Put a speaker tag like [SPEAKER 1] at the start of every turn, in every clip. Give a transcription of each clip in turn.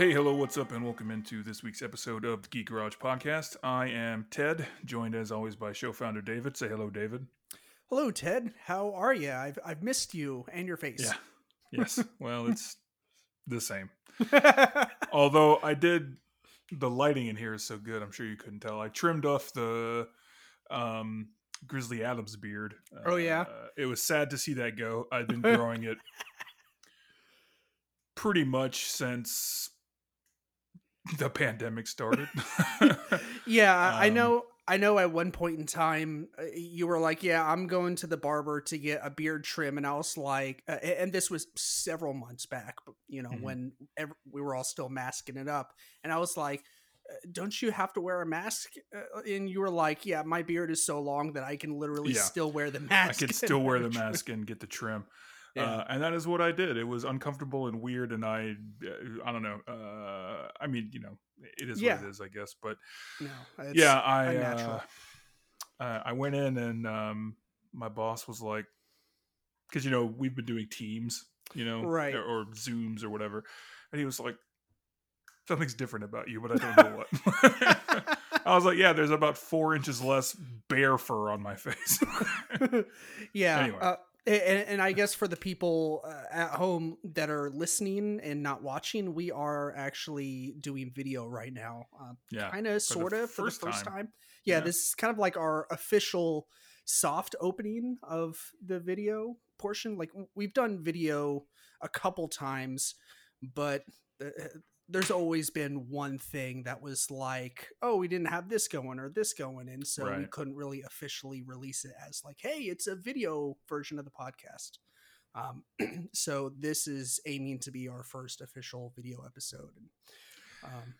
[SPEAKER 1] Hey, hello, what's up, and welcome into this week's episode of the Geek Garage Podcast. I am Ted, joined as always by show founder David. Say hello, David.
[SPEAKER 2] Hello, Ted. How are you? I've I've missed you and your face.
[SPEAKER 1] Yeah. Yes. well, it's the same. Although I did, the lighting in here is so good. I'm sure you couldn't tell. I trimmed off the um, Grizzly Adams beard.
[SPEAKER 2] Oh, yeah?
[SPEAKER 1] Uh, it was sad to see that go. I've been growing it pretty much since the pandemic started.
[SPEAKER 2] yeah, I
[SPEAKER 1] Um,
[SPEAKER 2] know. I know. At one point in time, uh, you were like, "Yeah, I'm going to the barber to get a beard trim," and I was like, uh, and this was several months back, but, you know,
[SPEAKER 1] Mhm.
[SPEAKER 2] when ev- we were all still masking it up, and I was like. "Uh, Don't you have to wear a mask? Uh, And you were like, "Yeah, my beard is so long that I can literally
[SPEAKER 1] Yeah.
[SPEAKER 2] still wear the mask.
[SPEAKER 1] I
[SPEAKER 2] could
[SPEAKER 1] still wear the mask and get the trim.
[SPEAKER 2] Yeah.
[SPEAKER 1] Uh, and that is what I did. It was uncomfortable and weird, and I, uh, I don't know. Uh, I mean, you know, it is
[SPEAKER 2] Yeah.
[SPEAKER 1] what it is, I guess. But
[SPEAKER 2] No, it's
[SPEAKER 1] yeah, I, uh, uh, I went in, and um, my boss was like, because you know we've been doing Teams, you know,
[SPEAKER 2] Right.
[SPEAKER 1] or, or Zooms or whatever, and he was like, something's different about you, but I don't know what. I was like, yeah, there's about four inches less bear fur on my face.
[SPEAKER 2] yeah.
[SPEAKER 1] Anyway.
[SPEAKER 2] Uh, and, and I guess for the people uh, at home that are listening and not watching, we are actually doing video right now. Uh,
[SPEAKER 1] yeah.
[SPEAKER 2] kind of, sort of, for the
[SPEAKER 1] first time.
[SPEAKER 2] time. Yeah,
[SPEAKER 1] Yeah.
[SPEAKER 2] this is kind of like our official soft opening of the video portion. Like we've done video a couple times, but uh, there's always been one thing that was like, oh, we didn't have this going or this going, and so we couldn't really officially release it as like, hey, it's a video version of the podcast. Um, so this is aiming to be our first official video episode. Um,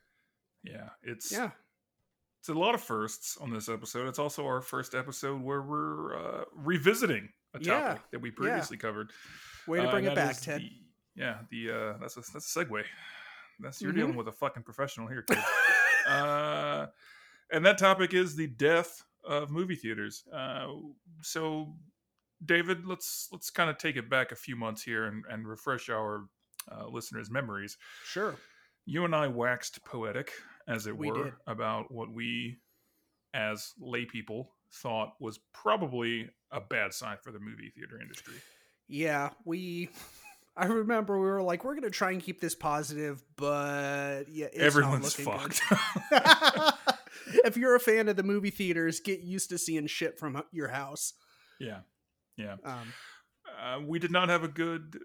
[SPEAKER 1] Yeah, it's
[SPEAKER 2] yeah,
[SPEAKER 1] it's a lot of firsts on this episode. It's also our first episode where we're uh, revisiting a topic
[SPEAKER 2] Yeah,
[SPEAKER 1] that we previously covered.
[SPEAKER 2] way to
[SPEAKER 1] Uh,
[SPEAKER 2] bring
[SPEAKER 1] and
[SPEAKER 2] it back, Ted.
[SPEAKER 1] the- yeah, the uh, that's a that's a segue. That's you're
[SPEAKER 2] Mhm.
[SPEAKER 1] dealing with a fucking professional here, kid. uh, and that topic is the death of movie theaters. Uh, so, David, let's let's kind of take it back a few months here and, and refresh our uh, listeners' memories.
[SPEAKER 2] Sure.
[SPEAKER 1] You and I waxed poetic, as it
[SPEAKER 2] We
[SPEAKER 1] were,
[SPEAKER 2] did.
[SPEAKER 1] about what we, as lay people, thought was probably a bad sign for the movie theater industry.
[SPEAKER 2] Yeah, we. I remember we were like, we're gonna try and keep this positive, but yeah, it's not
[SPEAKER 1] Everyone's fucked.
[SPEAKER 2] if you're a fan of the movie theaters, get used to seeing shit from your house.
[SPEAKER 1] yeah, yeah.
[SPEAKER 2] Um,
[SPEAKER 1] uh, we did not have a good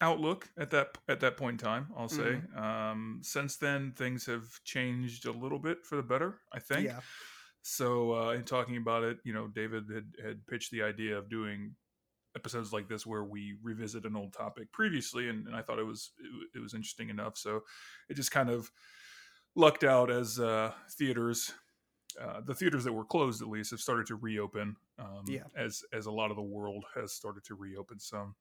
[SPEAKER 1] outlook at that at that point in time. I'll say.
[SPEAKER 2] Mm-hmm.
[SPEAKER 1] Um, since then, things have changed a little bit for the better. I think.
[SPEAKER 2] yeah,
[SPEAKER 1] So, uh, in talking about it, you know, David had had pitched the idea of doing episodes like this where we revisit an old topic previously, and, and I thought it was it, it was interesting enough. So, it just kind of lucked out as uh, theaters. Uh, the theaters that were closed, at least, have started to reopen. Um,
[SPEAKER 2] Yeah.
[SPEAKER 1] As as a lot of the world has started to reopen some,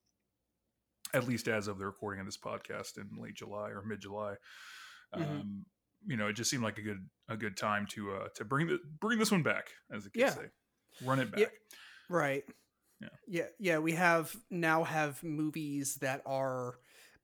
[SPEAKER 1] at least as of the recording of this podcast in late July or mid July.
[SPEAKER 2] Mhm.
[SPEAKER 1] Um, you know, it just seemed like a good a good time to uh to bring the bring this one back, as the kids
[SPEAKER 2] Yeah.
[SPEAKER 1] say, run it back.
[SPEAKER 2] Yeah. right.
[SPEAKER 1] Yeah.
[SPEAKER 2] yeah, yeah. We have now have movies that are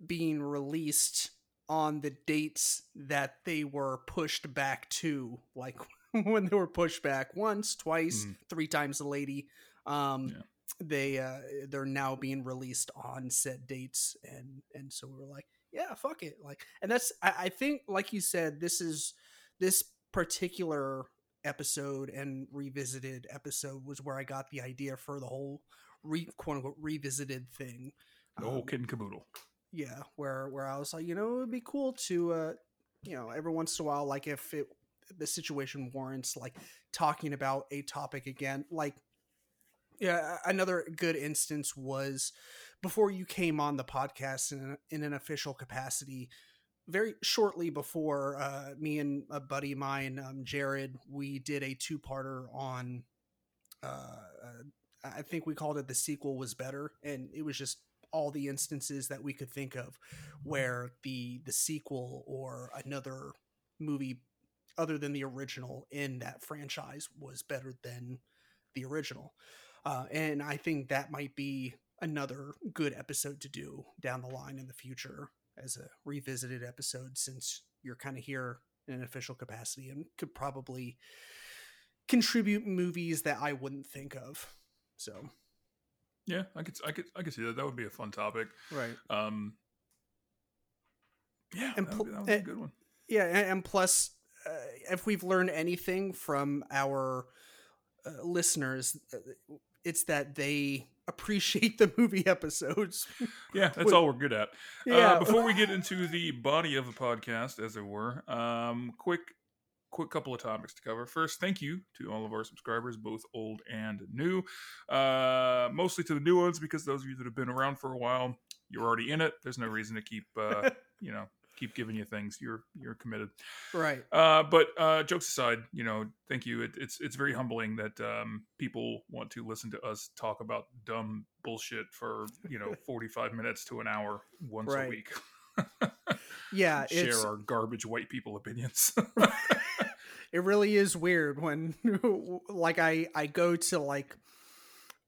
[SPEAKER 2] being released on the dates that they were pushed back to, like when they were pushed back once, twice,
[SPEAKER 1] Mm.
[SPEAKER 2] three times a lady. Um,
[SPEAKER 1] Yeah.
[SPEAKER 2] They uh, they're now being released on set dates, and and so we were like, yeah, fuck it, like, and that's I, I think, like you said, this is this particular episode and revisited episode was where I got the idea for the whole re quote unquote revisited thing.
[SPEAKER 1] The whole
[SPEAKER 2] Um,
[SPEAKER 1] kid and caboodle.
[SPEAKER 2] yeah where where i was like you know it would be cool to uh you know every once in a while like if it the situation warrants like talking about a topic again like yeah another good instance was before you came on the podcast in an, in an official capacity very shortly before uh, me and a buddy of mine um, jared we did a two-parter on uh, uh, i think we called it the sequel was better and it was just all the instances that we could think of where the the sequel or another movie other than the original in that franchise was better than the original. Uh, and i think that might be another good episode to do down the line in the future as a revisited episode since you're kind of here in an official capacity and could probably contribute movies that I wouldn't think of. So
[SPEAKER 1] yeah, I could I could I could see that. That would be a fun topic.
[SPEAKER 2] right.
[SPEAKER 1] Um, yeah,
[SPEAKER 2] And
[SPEAKER 1] that,
[SPEAKER 2] pl-
[SPEAKER 1] that would be a good one.
[SPEAKER 2] Yeah, and, and plus, uh, if we've learned anything from our uh, listeners, uh, it's that they appreciate the movie episodes.
[SPEAKER 1] Yeah, that's all we're good at.
[SPEAKER 2] yeah.
[SPEAKER 1] Uh, before we get into the body of the podcast, as it were, um, quick, quick couple of topics to cover. First, thank you to all of our subscribers, both old and new. Uh, mostly to the new ones because those of you that have been around for a while, you're already in it. There's no reason to keep, uh, you know, keep giving you things. You're you're committed.
[SPEAKER 2] right.
[SPEAKER 1] Uh, but uh, jokes aside, you know, thank you. It, it's it's very humbling that um, people want to listen to us talk about dumb bullshit for you know forty five minutes to an hour once
[SPEAKER 2] Right.
[SPEAKER 1] a week.
[SPEAKER 2] Yeah,
[SPEAKER 1] Share our garbage white people opinions.
[SPEAKER 2] it really is weird when like I I go to like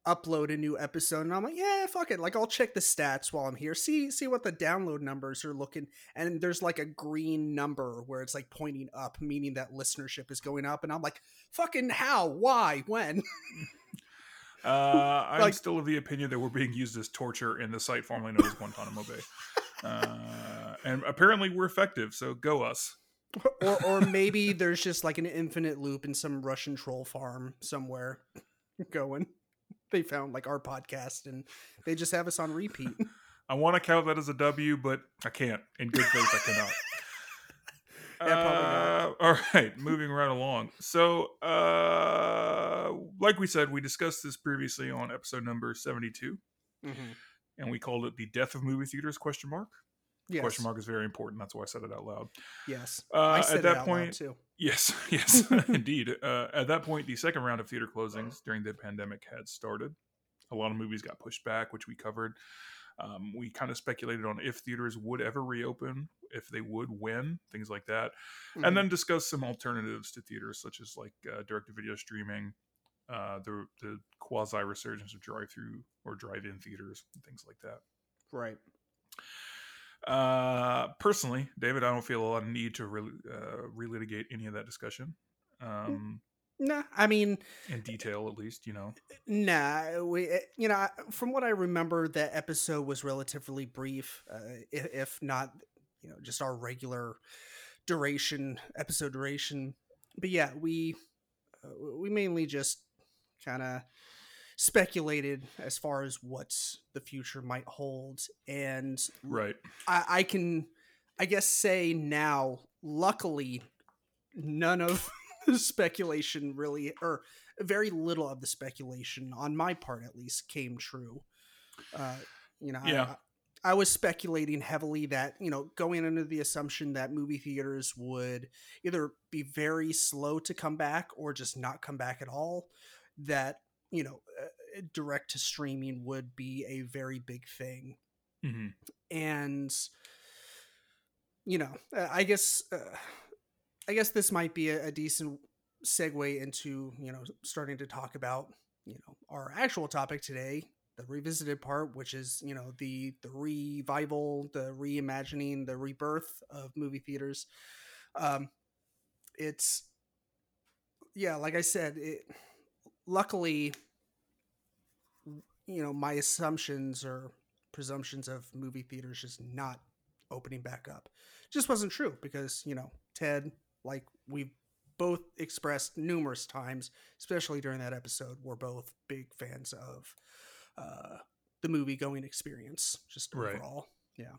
[SPEAKER 2] upload a new episode and I'm like, yeah, fuck it. Like I'll check the stats while I'm here. See see what the download numbers are looking and there's like a green number where it's like pointing up, meaning that listenership is going up and I'm like, fucking how? Why? When?
[SPEAKER 1] uh, I'm
[SPEAKER 2] Like-
[SPEAKER 1] still of the opinion that we're being used as torture in the site formerly known as Guantanamo Bay. Uh, and apparently we're effective, so go us.
[SPEAKER 2] or or maybe there's just like an infinite loop in some Russian troll farm somewhere going. They found like our podcast and they just have us on repeat.
[SPEAKER 1] I want to count that as a W, but I can't. In good faith, I cannot.
[SPEAKER 2] Yeah.
[SPEAKER 1] Uh, all right, moving right along. So, uh, like we said, we discussed this previously on episode number seventy-two, and we called it "the death of movie theaters?" Question mark.
[SPEAKER 2] Yes.
[SPEAKER 1] Question mark is very important. That's why I said it out loud.
[SPEAKER 2] Yes.
[SPEAKER 1] Uh,
[SPEAKER 2] I said
[SPEAKER 1] at that point,
[SPEAKER 2] too.
[SPEAKER 1] Yes, yes, indeed. Uh, at that point, the second round of theater closings during the pandemic had started. A lot of movies got pushed back, which we covered. Um, we kind of speculated on if theaters would ever reopen, if they would, when, things like that,
[SPEAKER 2] Mhm.
[SPEAKER 1] and then discussed some alternatives to theaters, such as like uh, direct-to-video streaming, uh, the the quasi resurgence of drive-through or drive-in theaters, and things like that.
[SPEAKER 2] right.
[SPEAKER 1] Uh, personally, David, I don't feel a lot of need to re- uh, relitigate any of that discussion. Um,
[SPEAKER 2] Nah, I mean,
[SPEAKER 1] in detail at least you know
[SPEAKER 2] nah. We, eh, you know, from what I remember, that episode was relatively brief, uh, if, if not, you know, just our regular duration, episode duration. But yeah, we uh, we mainly just kind of speculated as far as what the future might hold, and
[SPEAKER 1] right
[SPEAKER 2] I, I can, I guess, say now. Luckily, none of the speculation really, or very little of the speculation on my part at least, came true. Uh, you know,
[SPEAKER 1] Yeah.
[SPEAKER 2] I, I was speculating heavily that you know going under the assumption that movie theaters would either be very slow to come back or just not come back at all. That you know, uh, direct to streaming would be a very big thing.
[SPEAKER 1] Hmm
[SPEAKER 2] and you know uh, i guess uh, i guess this might be a, a decent segue into you know starting to talk about you know our actual topic today the revisited part which is you know the the revival the reimagining the rebirth of movie theaters. Um it's yeah like i said it luckily you know my assumptions or presumptions of movie theaters just not opening back up just wasn't true because you know ted like we both expressed numerous times especially during that episode we're both big fans of uh the movie going experience just
[SPEAKER 1] Right.
[SPEAKER 2] overall
[SPEAKER 1] Yeah.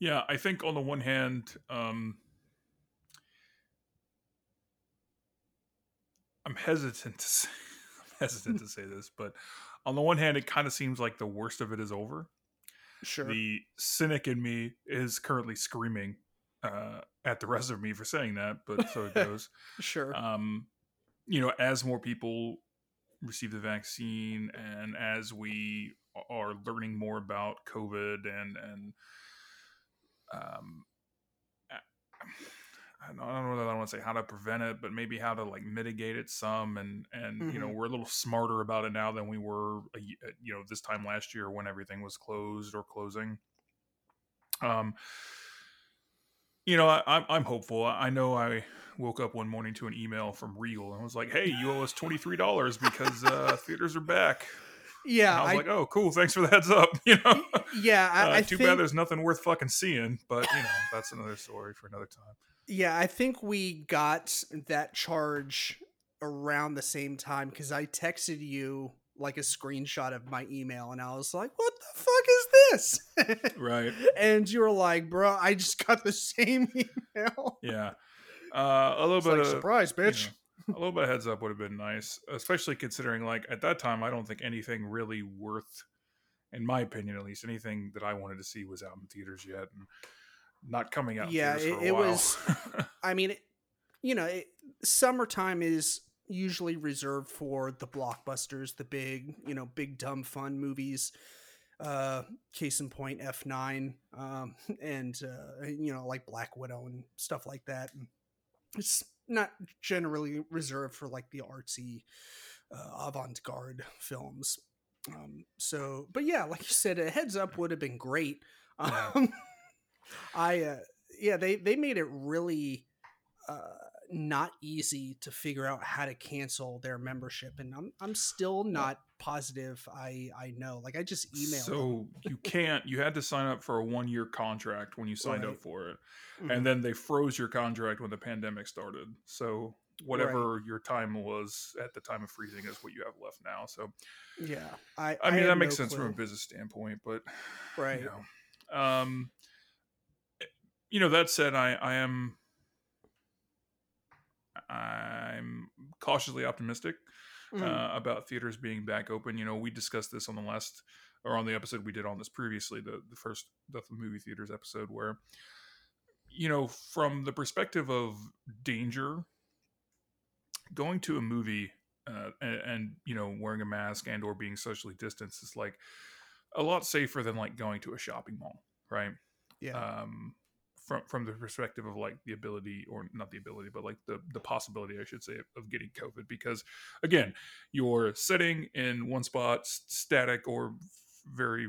[SPEAKER 1] yeah i think on the one hand um i'm hesitant to say i'm hesitant to say this but on the one hand it kind of seems like the worst of it is over.
[SPEAKER 2] Sure.
[SPEAKER 1] The cynic in me is currently screaming uh, at the rest of me for saying that, but so it goes.
[SPEAKER 2] sure.
[SPEAKER 1] Um, you know, as more people receive the vaccine, and as we are learning more about COVID, and and um, I don't I don't know that I want to say how to prevent it, but maybe how to like mitigate it some, and and you know
[SPEAKER 2] Mhm.
[SPEAKER 1] we're a little smarter about it now than we were, a, uh, you know, this time last year when everything was closed or closing. Um, you know, I, I'm I'm hopeful. I know I woke up one morning to an email from Regal and was like, "Hey, you owe us twenty three dollars because uh, theaters are back."
[SPEAKER 2] Yeah,
[SPEAKER 1] And I was
[SPEAKER 2] I,
[SPEAKER 1] like, "Oh, cool! Thanks for the heads up." You know,
[SPEAKER 2] yeah, I,
[SPEAKER 1] uh,
[SPEAKER 2] I
[SPEAKER 1] too
[SPEAKER 2] think,
[SPEAKER 1] bad there's nothing worth fucking seeing, but you know, that's another story for another time.
[SPEAKER 2] Yeah, I think we got that charge around the same time because I texted you like a screenshot of my email and I was like, what the fuck is this?
[SPEAKER 1] Right?
[SPEAKER 2] and you were like, bro, I just got the same email.
[SPEAKER 1] Yeah. Uh, a little
[SPEAKER 2] It's
[SPEAKER 1] bit
[SPEAKER 2] like,
[SPEAKER 1] of
[SPEAKER 2] surprise,
[SPEAKER 1] you
[SPEAKER 2] bitch.
[SPEAKER 1] know, a little bit of heads up would have been nice, especially considering like at that time I don't think anything really worth, in my opinion at least, anything that I wanted to see was out in theaters yet and not coming out.
[SPEAKER 2] Yeah, it- it was- I mean, it, you know, it, summertime is usually reserved for the blockbusters, the big, you know, big dumb fun movies. Uh, case in point, F nine, um, and uh, you know, like Black Widow and stuff like that. It's not generally reserved for like the artsy, uh, avant garde films. Um, so, but yeah, like you said, a heads up would have been great.
[SPEAKER 1] Yeah.
[SPEAKER 2] Um, I uh, yeah, they they made it really uh, not easy to figure out how to cancel their membership, and I'm I'm still not positive. I I know, like I just emailed. them.
[SPEAKER 1] so you can't. You had to sign up for a one year contract when you signed up for it,
[SPEAKER 2] Mhm.
[SPEAKER 1] and then they froze your contract when the pandemic started. So whatever your time was at the time of freezing is what you have left now. So
[SPEAKER 2] yeah, I
[SPEAKER 1] I mean
[SPEAKER 2] had
[SPEAKER 1] that makes
[SPEAKER 2] no
[SPEAKER 1] sense from a business standpoint, but
[SPEAKER 2] right.
[SPEAKER 1] you know, um, you know that said, I I am I'm cautiously optimistic
[SPEAKER 2] Mhm.
[SPEAKER 1] uh, about theaters being back open. You know, we discussed this on the last or on the episode we did on this previously, the the first the movie theaters episode, where you know, from the perspective of danger, going to a movie uh, and, and you know wearing a mask and or being socially distanced is like a lot safer than like going to a shopping mall, right?
[SPEAKER 2] yeah,
[SPEAKER 1] um, from from the perspective of like the ability or not the ability, but like the the possibility, I should say, of getting COVID. Because again, you're sitting in one spot, static or very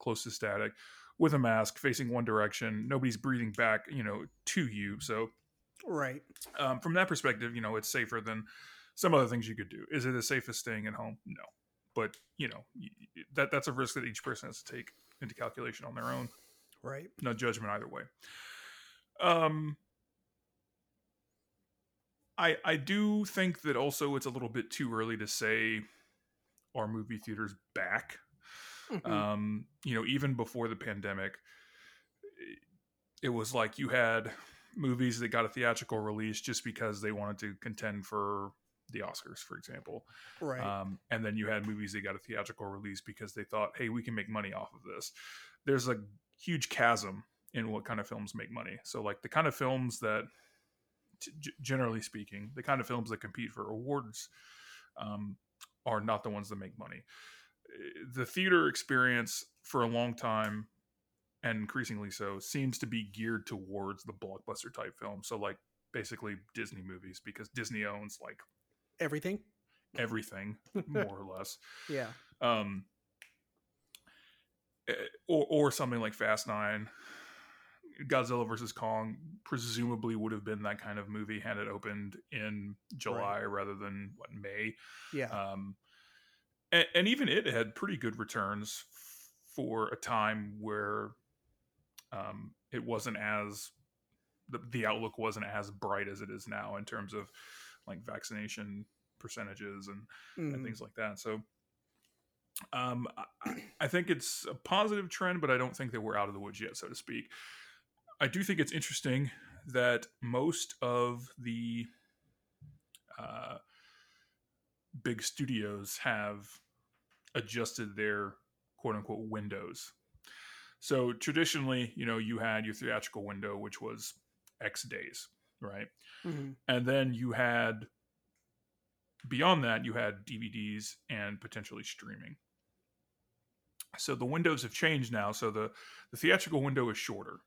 [SPEAKER 1] close to static, with a mask, facing one direction. Nobody's breathing back, you know, to you. So
[SPEAKER 2] right.
[SPEAKER 1] um, from that perspective, you know, it's safer than some other things you could do. Is it as safe as staying at home? No, but you know, that that's a risk that each person has to take into calculation on their own
[SPEAKER 2] Right.
[SPEAKER 1] no judgment either way. Um, I I do think that also it's a little bit too early to say our movie theaters back.
[SPEAKER 2] Mhm.
[SPEAKER 1] Um, you know, even before the pandemic, it was like you had movies that got a theatrical release just because they wanted to contend for the Oscars, for example.
[SPEAKER 2] right.
[SPEAKER 1] Um, and then you had movies that got a theatrical release because they thought, hey, we can make money off of this. There's a huge chasm in what kind of films make money. So, like the kind of films that, g- generally speaking, the kind of films that compete for awards um, are not the ones that make money. Uh, The theater experience for a long time, and increasingly so, seems to be geared towards the blockbuster type film. So, like basically Disney movies, because Disney owns like
[SPEAKER 2] Everything.
[SPEAKER 1] everything more or less
[SPEAKER 2] Yeah.
[SPEAKER 1] um eh, or or something like fast nine godzilla versus kong presumably would have been that kind of movie had it opened in july rather than what may
[SPEAKER 2] Yeah.
[SPEAKER 1] um and, and even it had pretty good returns for a time where um it wasn't as the, the outlook wasn't as bright as it is now in terms of like vaccination percentages and and
[SPEAKER 2] Mhm.
[SPEAKER 1] things like that. So, um, I, I think it's a positive trend, but I don't think that we're out of the woods yet, so to speak. I do think it's interesting that most of the uh, big studios have adjusted their quote unquote windows. So traditionally, you know, you had your theatrical window, which was X days, right?
[SPEAKER 2] Mhm.
[SPEAKER 1] and then you had beyond that you had dvds and potentially streaming so the windows have changed now so the the theatrical window is shorter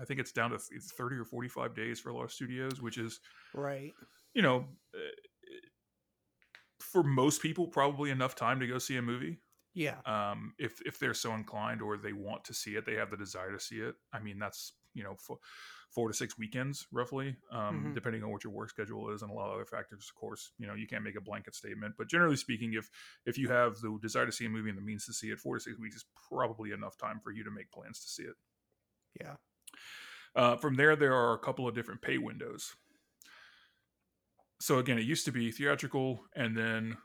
[SPEAKER 1] i think it's down to th- 30 or 45 days for a lot of studios which is
[SPEAKER 2] Right.
[SPEAKER 1] you know uh, for most people probably enough time to go see a movie
[SPEAKER 2] Yeah.
[SPEAKER 1] Um, if if they're so inclined or they want to see it, they have the desire to see it. I mean, that's you know four, four to six weekends roughly, um,
[SPEAKER 2] Mhm.
[SPEAKER 1] depending on what your work schedule is and a lot of other factors. Of course, you know you can't make a blanket statement, but generally speaking, if if you have the desire to see a movie and the means to see it, four to six weeks is probably enough time for you to make plans to see it.
[SPEAKER 2] Yeah.
[SPEAKER 1] Uh, from there, there are a couple of different pay windows. So again, it used to be theatrical and then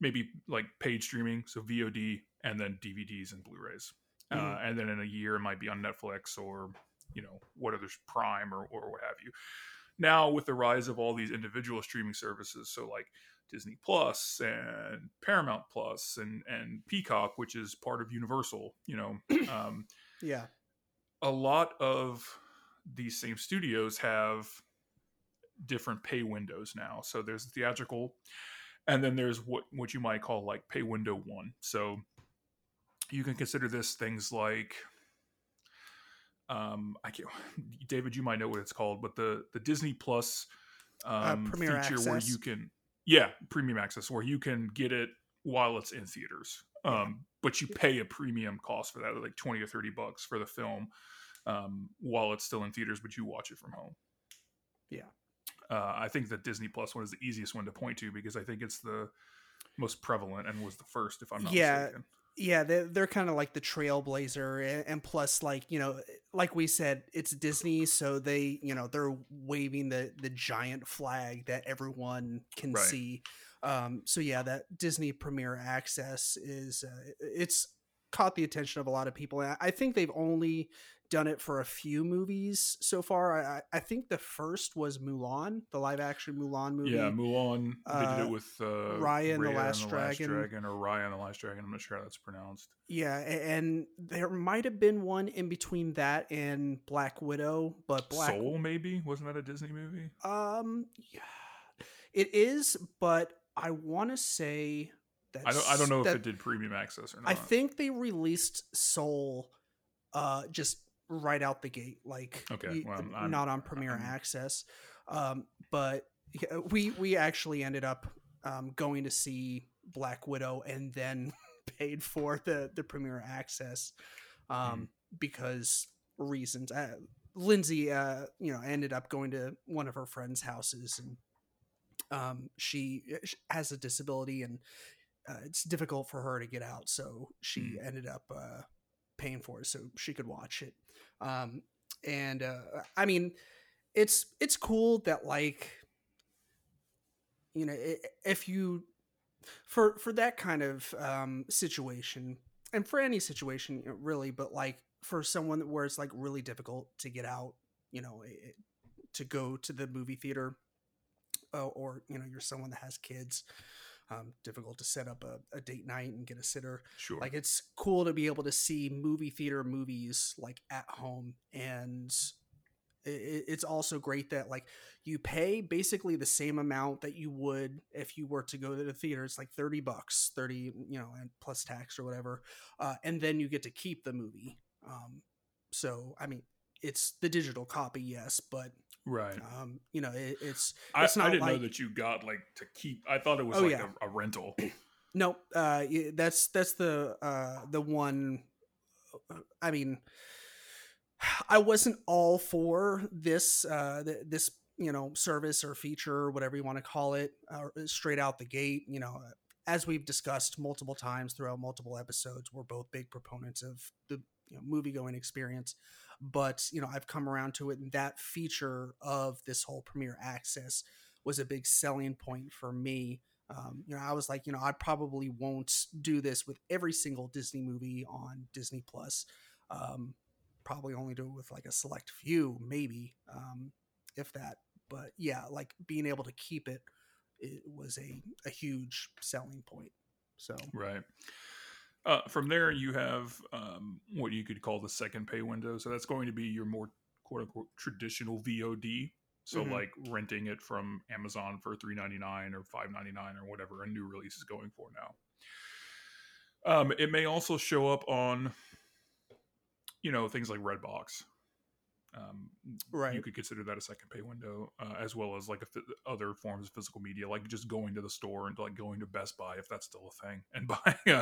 [SPEAKER 1] maybe like paid streaming, so VOD and then DVDs and Blu-rays. Uh,
[SPEAKER 2] Mhm.
[SPEAKER 1] and then in a year, it might be on Netflix or you know what other Prime or or what have you. Now with the rise of all these individual streaming services, so like Disney Plus and Paramount Plus and and Peacock, which is part of Universal, you know, um,
[SPEAKER 2] Yeah.
[SPEAKER 1] a lot of these same studios have different pay windows now. So there's theatrical, and then there's what what you might call like pay window one. So you can consider this things like, um, I can't, David, you might know what it's called, but the the Disney Plus um,
[SPEAKER 2] Premier
[SPEAKER 1] feature where you can, yeah, premium access where you can get it while it's in theaters. Um, but you pay a premium cost for that, like twenty or thirty bucks for the film um, while it's still in theaters, but you watch it from home.
[SPEAKER 2] Yeah.
[SPEAKER 1] Uh, I think that Disney Plus one is the easiest one to point to because I think it's the most prevalent and was the first, if I'm not
[SPEAKER 2] Yeah.
[SPEAKER 1] mistaken.
[SPEAKER 2] Yeah, they're, they're kind of like the trailblazer, and plus, like you know, like we said, it's Disney, so they, you know, they're waving the the giant flag that everyone can
[SPEAKER 1] Right.
[SPEAKER 2] see. Um, so yeah, that Disney premiere Access is uh, it's caught the attention of a lot of people. And I I think they've only done it for a few movies so far. I, I- think the first was Mulan, the live action Mulan movie.
[SPEAKER 1] Yeah, Mulan. they did
[SPEAKER 2] Uh,
[SPEAKER 1] it with uh,
[SPEAKER 2] Raya and the
[SPEAKER 1] Raya
[SPEAKER 2] Last Dragon.
[SPEAKER 1] or Raya and the Last Dragon. I'm not sure how that's pronounced.
[SPEAKER 2] Yeah, and there might have been one in between that and Black Widow, but Black
[SPEAKER 1] Soul, maybe wasn't that a Disney movie?
[SPEAKER 2] um yeah, it is, but I want to say that
[SPEAKER 1] I don't. I don't know if it did premium access or not.
[SPEAKER 2] I think they released Soul uh just right out the gate like
[SPEAKER 1] Okay, well, I'm-
[SPEAKER 2] not on Premier
[SPEAKER 1] I'm-
[SPEAKER 2] Access. Um but yeah, we we actually ended up um going to see Black Widow and then paid for the the Premier Access um
[SPEAKER 1] Mm-hmm.
[SPEAKER 2] because reasons uh, Lindsay uh you know ended up going to one of her friends' houses and um she sh- has a disability and uh, it's difficult for her to get out so she
[SPEAKER 1] Mm.
[SPEAKER 2] ended up uh paying for it so she could watch it. Um and uh i mean it's it's cool that like you know if you for for that kind of um situation and for any situation really but like for someone where it's like really difficult to get out you know i- to go to the movie theater uh, or you know you're someone that has kids um, difficult to set up a, a date night and get a sitter.
[SPEAKER 1] Sure.
[SPEAKER 2] like it's cool to be able to see movie theater movies like at home and i- i- it's also great that like you pay basically the same amount that you would if you were to go to the theater. It's like 30 bucks 30 you know and plus tax or whatever uh, and then you get to keep the movie. Um, so i mean it's the digital copy yes but
[SPEAKER 1] right.
[SPEAKER 2] um, you know it, it's
[SPEAKER 1] I,
[SPEAKER 2] it's
[SPEAKER 1] I
[SPEAKER 2] not
[SPEAKER 1] didn't know that you got like to keep. I thought it was
[SPEAKER 2] Oh,
[SPEAKER 1] like
[SPEAKER 2] yeah.
[SPEAKER 1] a, a rental.
[SPEAKER 2] no, Uh, that's that's the uh the one. I mean, I wasn't all for this uh th- this you know service or feature or whatever you want to call it uh, straight out the gate. You know, uh, as we've discussed multiple times throughout multiple episodes, we're both big proponents of the you know, movie going experience. But you know, I've come around to it, and that feature of this whole premiere access was a big selling point for me um, you know, I was like, you know, I probably won't do this with every single Disney movie on Disney Plus. Um, probably only do it with like a select few, maybe, um, if that. But yeah, like being able to keep it, it was a, a huge selling point. So
[SPEAKER 1] Right. Uh, from there, you have um, what you could call the second pay window. So that's going to be your more quote unquote traditional VOD. So
[SPEAKER 2] Mhm.
[SPEAKER 1] like renting it from Amazon for three ninety nine or five ninety nine or whatever a new release is going for now. Um, it may also show up on, you know, things like Redbox. Um,
[SPEAKER 2] Right.
[SPEAKER 1] you could consider that a second pay window, uh, as well as like a, other forms of physical media, like just going to the store and like going to Best Buy if that's still a thing, and buying you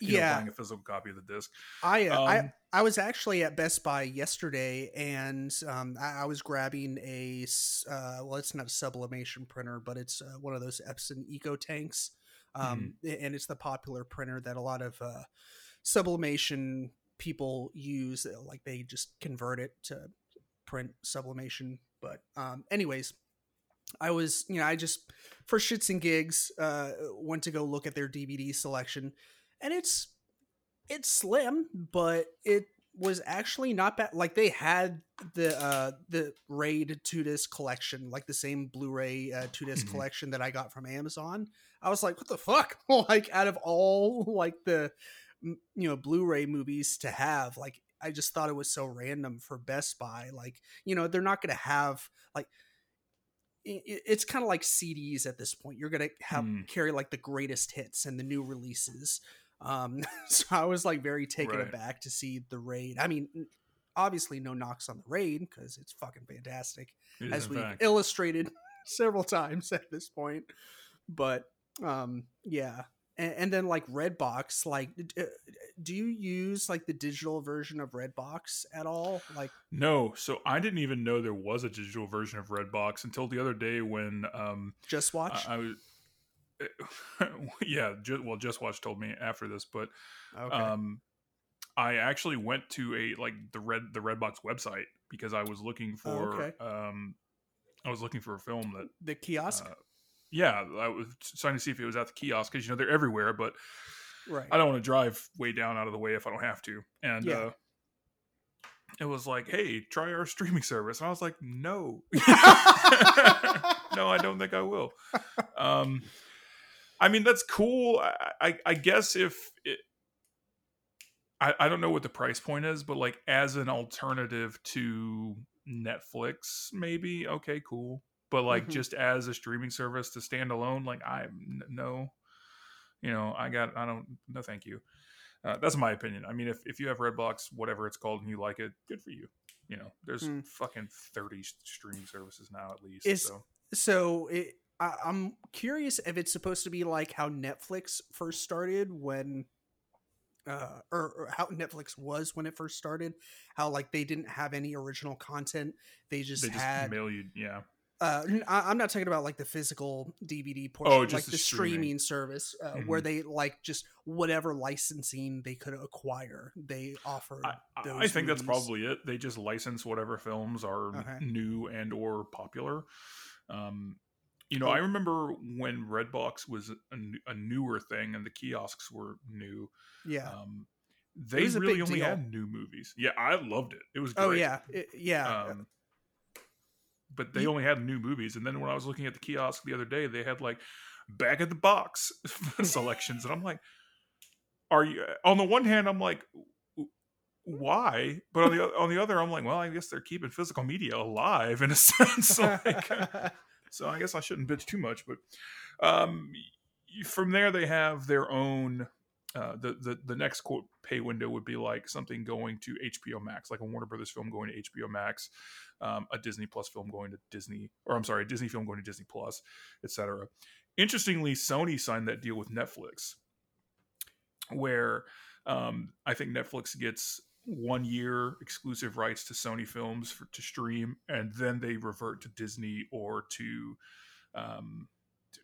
[SPEAKER 2] yeah,
[SPEAKER 1] know, buying a physical copy of the disc.
[SPEAKER 2] I, uh, I
[SPEAKER 1] Um,
[SPEAKER 2] I was actually at Best Buy yesterday, and um, I, I was grabbing a uh, well, it's not a sublimation printer, but it's uh, one of those Epson Eco Tanks, um,
[SPEAKER 1] Mm-hmm.
[SPEAKER 2] and it's the popular printer that a lot of uh, sublimation people use. Like they just convert it to print sublimation. But um, anyways, I was you know I just for shits and gigs uh, went to go look at their DVD selection, and it's it's slim, but it was actually not bad. Like they had the uh the Raid two disc collection, like the same Blu-ray uh, two disc
[SPEAKER 1] Mhm.
[SPEAKER 2] collection that I got from Amazon. I was like, what the fuck? like out of all like the you know Blu-ray movies to have, like I just thought it was so random for Best Buy. Like you know they're not gonna have like. It's kind of like CDs at this point. You're gonna have
[SPEAKER 1] Hmm.
[SPEAKER 2] carry like the greatest hits and the new releases. Um, so I was like very taken
[SPEAKER 1] Right.
[SPEAKER 2] aback to see the raid. I mean, obviously no knocks on the raid because it's fucking fantastic,
[SPEAKER 1] It
[SPEAKER 2] as we've
[SPEAKER 1] fact.
[SPEAKER 2] illustrated several times at this point. But um, yeah, and, and then like Redbox, like, do you use like the digital version of Redbox at all? Like,
[SPEAKER 1] No, so I didn't even know there was a digital version of Redbox until the other day when um,
[SPEAKER 2] JustWatch.
[SPEAKER 1] I, I was. yeah, ju- well, JustWatch told me after this, but
[SPEAKER 2] okay.
[SPEAKER 1] um, I actually went to a like the red the Redbox website because I was looking
[SPEAKER 2] Oh,
[SPEAKER 1] for
[SPEAKER 2] okay.
[SPEAKER 1] um, I was looking for a film that
[SPEAKER 2] the kiosk.
[SPEAKER 1] uh, yeah, I was trying to see if it was at the kiosk because you know they're everywhere, but
[SPEAKER 2] right.
[SPEAKER 1] I don't want to drive way down out of the way if I don't have to. And
[SPEAKER 2] Yeah.
[SPEAKER 1] uh, it was like, hey, try our streaming service. And I was like, no, no, I don't think I will. Um, I mean, that's cool. I, I, I guess if it, I, I don't know what the price point is, but like as an alternative to Netflix, maybe okay, cool. But like
[SPEAKER 2] Mhm.
[SPEAKER 1] just as a streaming service to stand alone, like I no, you know, I got I don't no, thank you. Uh, that's my opinion. I mean, if if you have Redbox, whatever it's called, and you like it, good for you. You know, there's
[SPEAKER 2] Hmm.
[SPEAKER 1] fucking thirty streaming services now at least.
[SPEAKER 2] Is-
[SPEAKER 1] so
[SPEAKER 2] so it, I, I'm curious if it's supposed to be like how Netflix first started when, uh, or, or how Netflix was when it first started. How like they didn't have any original content; they just
[SPEAKER 1] they just
[SPEAKER 2] had.
[SPEAKER 1] mail you. Yeah,
[SPEAKER 2] uh, I, am not talking about like the physical DVD portion,
[SPEAKER 1] Oh, just
[SPEAKER 2] like
[SPEAKER 1] the
[SPEAKER 2] the
[SPEAKER 1] streaming.
[SPEAKER 2] streaming, service, uh, where they like just whatever licensing they could acquire, they offer.
[SPEAKER 1] I, I- think that's probably it. They just license whatever films are
[SPEAKER 2] Okay.
[SPEAKER 1] new and or popular. Um, you know,
[SPEAKER 2] Oh.
[SPEAKER 1] I remember when Redbox was a newer thing and the kiosks were new.
[SPEAKER 2] yeah.
[SPEAKER 1] Um, they really only
[SPEAKER 2] deal.
[SPEAKER 1] had new movies. Yeah, I loved it. It was great.
[SPEAKER 2] oh yeah, It- yeah.
[SPEAKER 1] Um, but they only had new movies. And then when I was looking at the kiosk the other day, they had like back of the box selections, and I'm like, "Are you?" On the one hand, I'm like, "Why?" But on the on the other, I'm like, "Well, I guess they're keeping physical media alive in a sense." like, so I guess I shouldn't bitch too much. But um, from there, they have their own. Uh, the, the the next quote pay window would be like something going to HBO Max, like a Warner Brothers film going to HBO Max, um, a Disney Plus film going to Disney, or I'm sorry, a Disney film going to Disney Plus, etc. Interestingly, Sony signed that deal with Netflix, where um, I think Netflix gets one year exclusive rights to Sony films for, to stream, and then they revert to Disney or to, um,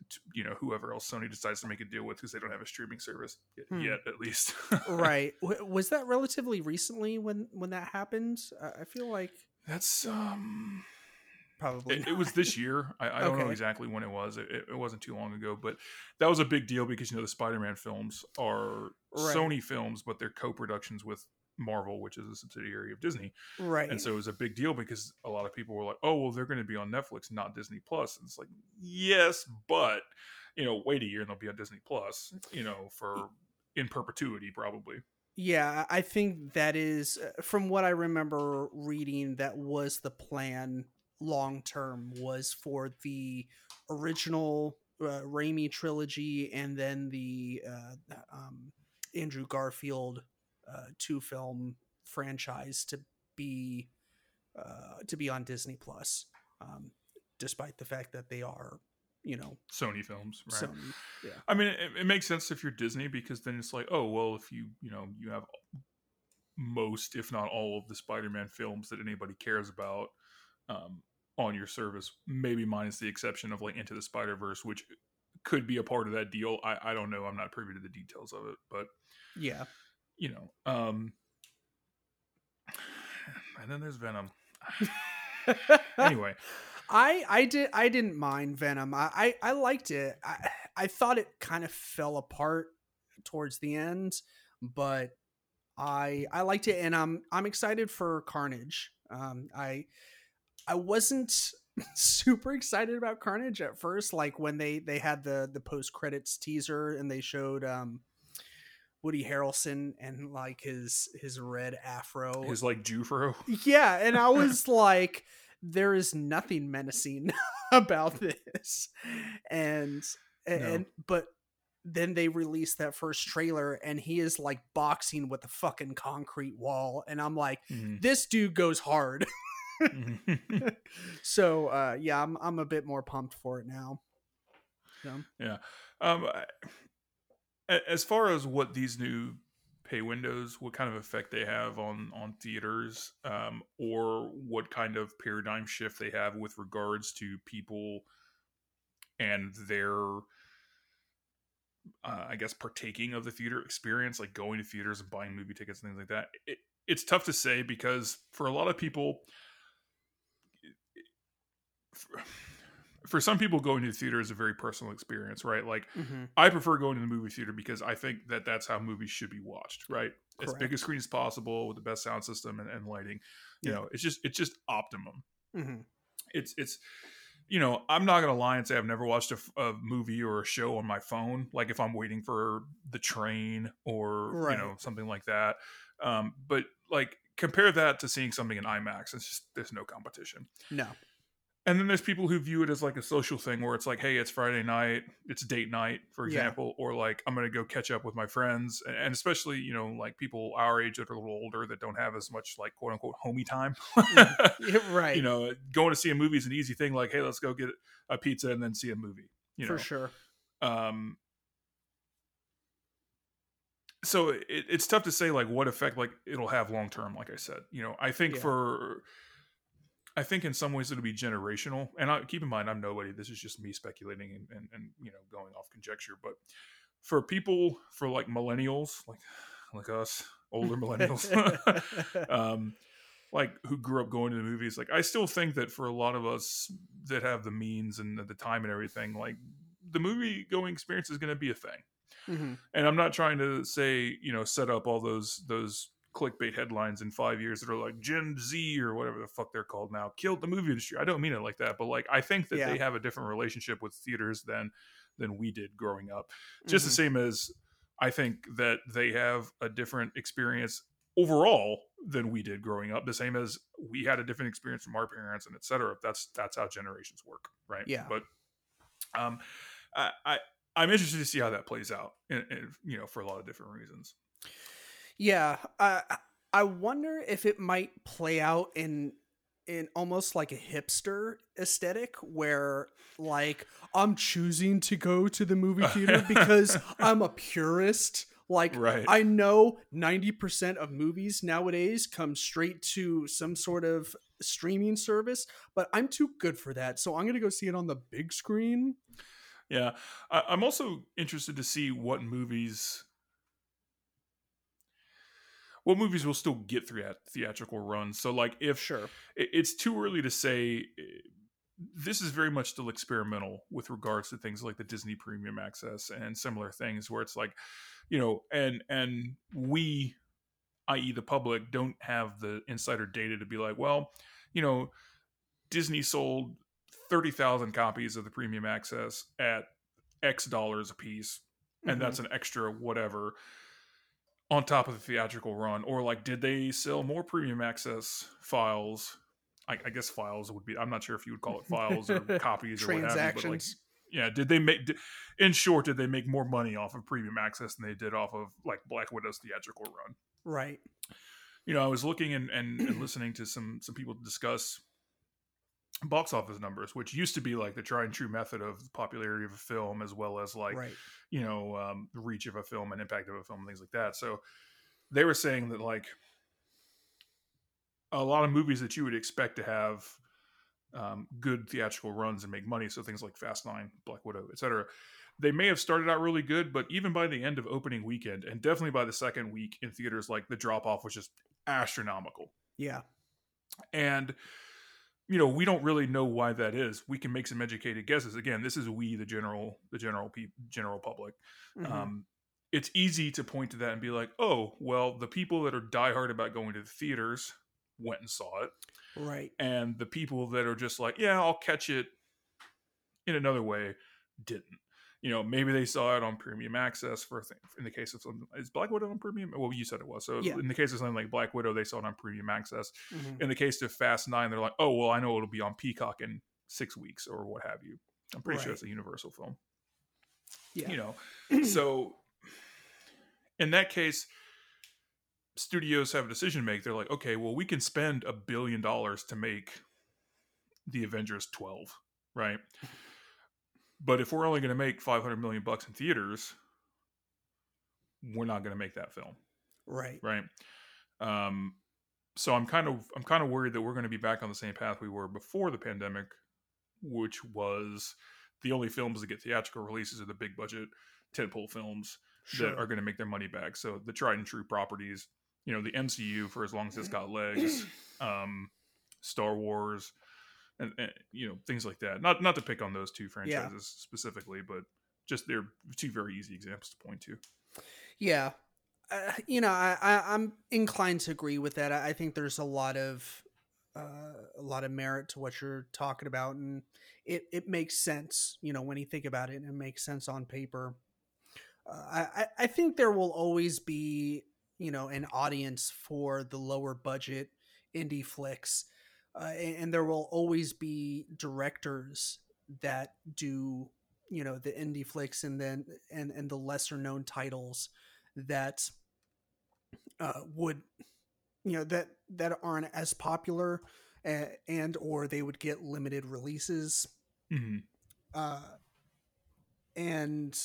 [SPEAKER 1] to, you know, whoever else Sony decides to make a deal with because they don't have a streaming service yet,
[SPEAKER 2] Hmm.
[SPEAKER 1] yet at least.
[SPEAKER 2] right W- was that relatively recently when when that happened i feel like
[SPEAKER 1] That's um.
[SPEAKER 2] probably
[SPEAKER 1] It, it was this year. I, I don't know exactly when it was. It, it, it wasn't too long ago, but that was a big deal because you know the Spider-Man films are
[SPEAKER 2] Right.
[SPEAKER 1] Sony films, but they're co-productions with Marvel, which is a subsidiary of Disney.
[SPEAKER 2] right
[SPEAKER 1] And so it was a big deal because a lot of people were like, "Oh, well, they're going to be on Netflix, not Disney Plus." And it's like, yes, but you know, wait a year and they'll be on Disney Plus. You know, for in perpetuity, probably.
[SPEAKER 2] yeah i think that is uh, from what i remember reading that was the plan long term was for the original uh, Raimi trilogy and then the uh, um, Andrew Garfield uh, two film franchise to be uh, to be on Disney Plus, um, despite the fact that they are, you know,
[SPEAKER 1] Sony films, right?
[SPEAKER 2] Sony. Yeah,
[SPEAKER 1] I mean, it, it makes sense if you're Disney because then it's like, oh well, if you you know you have most, if not all, of the Spider-Man films that anybody cares about um, on your service, maybe minus the exception of like Into the Spider Verse, which could be a part of that deal. I, I don't know. I'm not privy to the details of it, but
[SPEAKER 2] yeah,
[SPEAKER 1] you know. Um, and then there's Venom. anyway,
[SPEAKER 2] I I did I didn't mind Venom. I I, I liked it. I I thought it kind of fell apart towards the end, but I I liked it, and I'm I'm excited for Carnage. Um, I I wasn't super excited about Carnage at first, like when they they had the the post credits teaser and they showed um Woody Harrelson and like his his red afro,
[SPEAKER 1] his like Jufro.
[SPEAKER 2] Yeah, and I was like, there is nothing menacing about this, and and no. but then they released that first trailer and he is like boxing with a fucking concrete wall and i'm like mm-hmm. this dude goes hard mm-hmm. so uh yeah i'm i'm a bit more pumped for it now
[SPEAKER 1] yeah yeah um as far as what these new pay windows what kind of effect they have on on theaters um or what kind of paradigm shift they have with regards to people and their uh, I guess partaking of the theater experience, like going to theaters and buying movie tickets and things like that. It, it's tough to say because for a lot of people, for, for some people, going to the theater is a very personal experience, right? Like, mm-hmm. I prefer going to the movie theater because I think that that's how movies should be watched, right? Correct. As big a screen as possible with the best sound system and, and lighting. You yeah. know, it's just it's just optimum. Mm-hmm. It's it's you know, I'm not gonna lie and say I've never watched a, a, movie or a show on my phone. Like if I'm waiting for the train or right. you know something like that. Um, but like compare that to seeing something in IMAX. It's just there's no competition.
[SPEAKER 2] No,
[SPEAKER 1] and then there's people who view it as like a social thing where it's like hey it's friday night it's date night for example yeah. or like i'm gonna go catch up with my friends and especially you know like people our age that are a little older that don't have as much like quote unquote homie time
[SPEAKER 2] mm, right
[SPEAKER 1] you know going to see a movie is an easy thing like hey let's go get a pizza and then see a movie you
[SPEAKER 2] know? for sure
[SPEAKER 1] um so it, it's tough to say like what effect like it'll have long term like i said you know i think yeah. for I think in some ways it'll be generational. And I, keep in mind, I'm nobody. This is just me speculating and, and, and you know going off conjecture. But for people, for like millennials, like like us, older millennials, um, like who grew up going to the movies, like I still think that for a lot of us that have the means and the time and everything, like the movie going experience is going to be a thing. Mm-hmm. And I'm not trying to say you know set up all those those clickbait headlines in five years that are like Gen Z or whatever the fuck they're called now killed the movie industry. I don't mean it like that, but like I think that yeah. they have a different relationship with theaters than than we did growing up. Just mm-hmm. the same as I think that they have a different experience overall than we did growing up. The same as we had a different experience from our parents and etc. That's that's how generations work, right?
[SPEAKER 2] Yeah.
[SPEAKER 1] But um, I, I I'm interested to see how that plays out, and you know, for a lot of different reasons.
[SPEAKER 2] Yeah, I I wonder if it might play out in in almost like a hipster aesthetic where like I'm choosing to go to the movie theater because I'm a purist. Like right. I know 90% of movies nowadays come straight to some sort of streaming service, but I'm too good for that. So I'm going to go see it on the big screen.
[SPEAKER 1] Yeah. I- I'm also interested to see what movies what movies will still get through that theatrical runs. So like if
[SPEAKER 2] sure
[SPEAKER 1] it's too early to say eh, this is very much still experimental with regards to things like the Disney premium access and similar things where it's like, you know, and and we i.e. the public don't have the insider data to be like, well, you know, Disney sold 30,000 copies of the premium access at X dollars a piece and mm-hmm. that's an extra whatever on top of the theatrical run or like did they sell more premium access files? I, I guess files would be i'm not sure if you would call it files or copies or whatever but like yeah did they make did, in short did they make more money off of premium access than they did off of like black widow's theatrical run?
[SPEAKER 2] Right.
[SPEAKER 1] You know, I was looking and, and, and listening to some some people discuss box office numbers, which used to be like the tried and true method of the popularity of a film, as well as like
[SPEAKER 2] right.
[SPEAKER 1] you know um, the reach of a film and impact of a film and things like that. So they were saying that like a lot of movies that you would expect to have um, good theatrical runs and make money, so things like Fast Nine, Black Widow, etc. They may have started out really good, but even by the end of opening weekend, and definitely by the second week in theaters, like the drop off was just astronomical.
[SPEAKER 2] Yeah.
[SPEAKER 1] And you know we don't really know why that is. We can make some educated guesses. Again this is we the general the general pe- general public.
[SPEAKER 2] Mhm.
[SPEAKER 1] um, it's easy to point to that and be like oh well the people that are diehard about going to the theaters went and saw it.
[SPEAKER 2] Right.
[SPEAKER 1] and the people that are just like yeah i'll catch it in another way didn't you know maybe they saw it on premium access for a thing in the case of something is black widow on premium well you said it was so
[SPEAKER 2] Yeah.
[SPEAKER 1] in the case of something like black widow they saw it on premium access
[SPEAKER 2] Mhm.
[SPEAKER 1] in the case of Fast Nine, they're like, oh well, I know it'll be on Peacock in six weeks or what have you. I'm pretty sure it's a Universal film.
[SPEAKER 2] Yeah.
[SPEAKER 1] You know, so in that case, studios have a decision to make. They're like, okay, well, we can spend a billion dollars to make the Avengers 12, right? But if we're only going to make 500 million bucks in theaters, we're not going to make that film
[SPEAKER 2] Right.
[SPEAKER 1] right um so i'm kind of i'm kind of worried that we're going to be back on the same path we were before the pandemic which was the only films that get theatrical releases are the big budget tentpole films
[SPEAKER 2] Sure.
[SPEAKER 1] that are going to make their money back so the tried and true properties you know the mcu for as long as it's got legs um star wars and, and you know things like that not not to pick on those two franchises specifically but just they're two very easy examples to point to
[SPEAKER 2] Yeah. Uh, you know, I, I, I'm inclined to agree with that. I, I think there's a lot of uh, a lot of merit to what you're talking about, and it, it makes sense. You know, when you think about it, it makes sense on paper. Uh, I- I think there will always be you know an audience for the lower budget indie flicks, uh, and, and there will always be directors that do you know the indie flicks and then and and the lesser known titles that uh, would you know that that aren't as popular uh, and or they would get limited releases.
[SPEAKER 1] Hmm
[SPEAKER 2] uh, and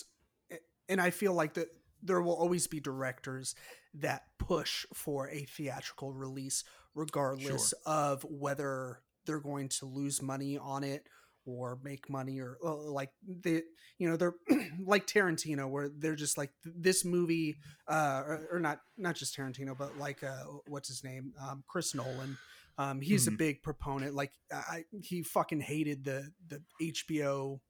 [SPEAKER 2] and I feel like that there will always be directors that push for a theatrical release, regardless of whether they're going to lose money on it or make money or uh, like they you know they're like Tarantino where they're just like this movie uh or, or not not just Tarantino but like uh what's his name? Um Chris Nolan. Um he's a
[SPEAKER 1] Mhm.
[SPEAKER 2] big proponent like I he fucking hated the the HBO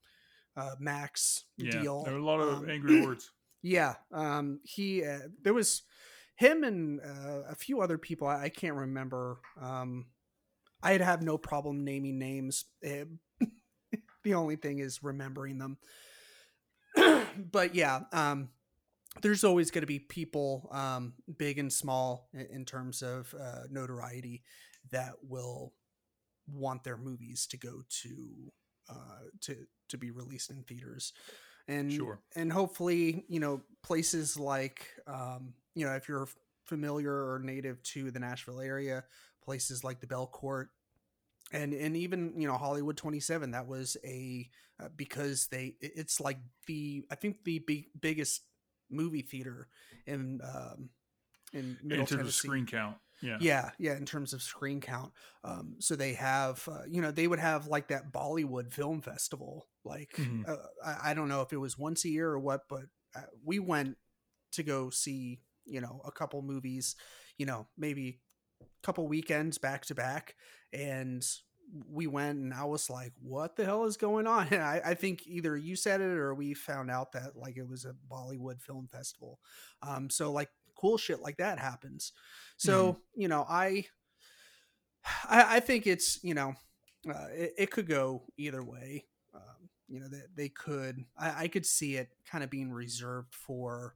[SPEAKER 2] uh Max
[SPEAKER 1] yeah
[SPEAKER 2] deal.
[SPEAKER 1] there are a lot of
[SPEAKER 2] Um,
[SPEAKER 1] angry words.
[SPEAKER 2] yeah, um, he uh, there was him and uh, a few other people. I, I can't remember. Um, I'd have no problem naming names. Eh, the only thing is remembering them. but yeah, um, there's always going to be people, um, big and small, in, in terms of uh, notoriety, that will want their movies to go to uh, to to be released in theaters and
[SPEAKER 1] Sure.
[SPEAKER 2] and hopefully you know places like um, you know if you're familiar or native to the Nashville area, places like the Belcourt and and even you know Hollywood 27 that was a uh, because they it's like the I think the big, biggest movie theater in um in Middle
[SPEAKER 1] in terms of screen count yeah
[SPEAKER 2] Yeah, yeah, in terms of screen count. Um, so they have, uh, you know, they would have like that Bollywood Film Festival. Like,
[SPEAKER 1] Mhm.
[SPEAKER 2] uh, I, I don't know if it was once a year or what, but uh, we went to go see, you know, a couple movies, you know, maybe a couple weekends back to back. And we went and I was like, what the hell is going on? And I, I think either you said it or we found out that like it was a Bollywood Film Festival. Um, so like cool shit like that happens. So you know, I, I, I think it's you know, uh, it, it could go either way. Um, you know, they, they could. I, I could see it kind of being reserved for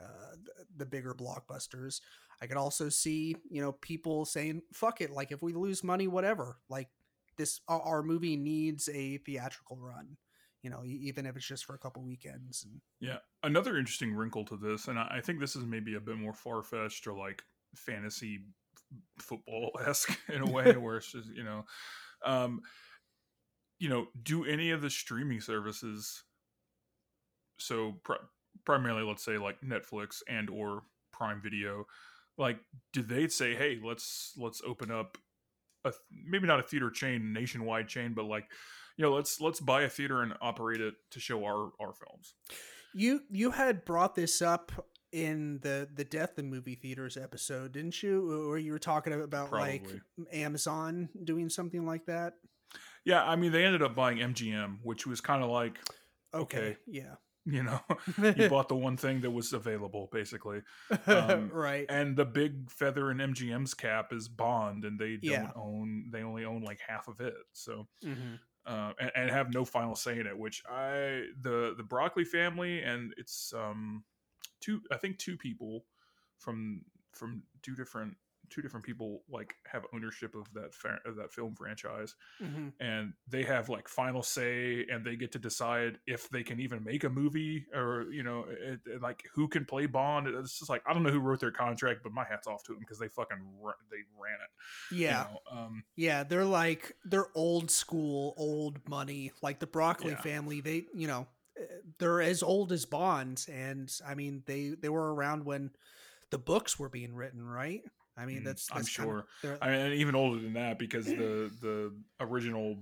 [SPEAKER 2] uh, the, bigger blockbusters. I could also see you know people saying "fuck it," like if we lose money, whatever. Like this, our, movie needs a theatrical run. You know, even if it's just for a couple weekends. And
[SPEAKER 1] Yeah. Another interesting wrinkle to this, and I think this is maybe a bit more far fetched or like fantasy football esque in a way, where it's just you know, um, you know, do any of the streaming services? So primarily, let's say like Netflix and or Prime Video, like, do they say, hey, let's let's open up a maybe not a theater chain, nationwide chain, but like you know, let's let's buy a theater and operate it to show our our films.
[SPEAKER 2] You you had brought this up in the the death of movie theaters episode, didn't you? Or you were talking about Probably. like Amazon doing something like that.
[SPEAKER 1] Yeah, I mean they ended up buying MGM, which was kind of like okay, okay,
[SPEAKER 2] yeah.
[SPEAKER 1] You know, you bought the one thing that was available, basically.
[SPEAKER 2] Um, right.
[SPEAKER 1] And the big feather in MGM's cap is Bond, and they don't yeah. own. They only own like half of it. So, mm-hmm uh, and, and, have no final say in it. Which I the the Broccoli family and it's um two I think two people from from two different two different people like have ownership of that fa- of that film franchise mm-hmm. and they have like final say and they get to decide if they can even make a movie or you know it, it, like who can play bond it's just like i don't know who wrote their contract but my hat's off to them because they fucking they ran it
[SPEAKER 2] yeah you know? um, yeah they're like they're old school old money like the broccoli yeah. family they you know eh, they're as old as bonds and i mean they they were around when the books were being written right I mean, mm, that's, that's
[SPEAKER 1] I'm sure. Kind of, I mean, even older than that because the the original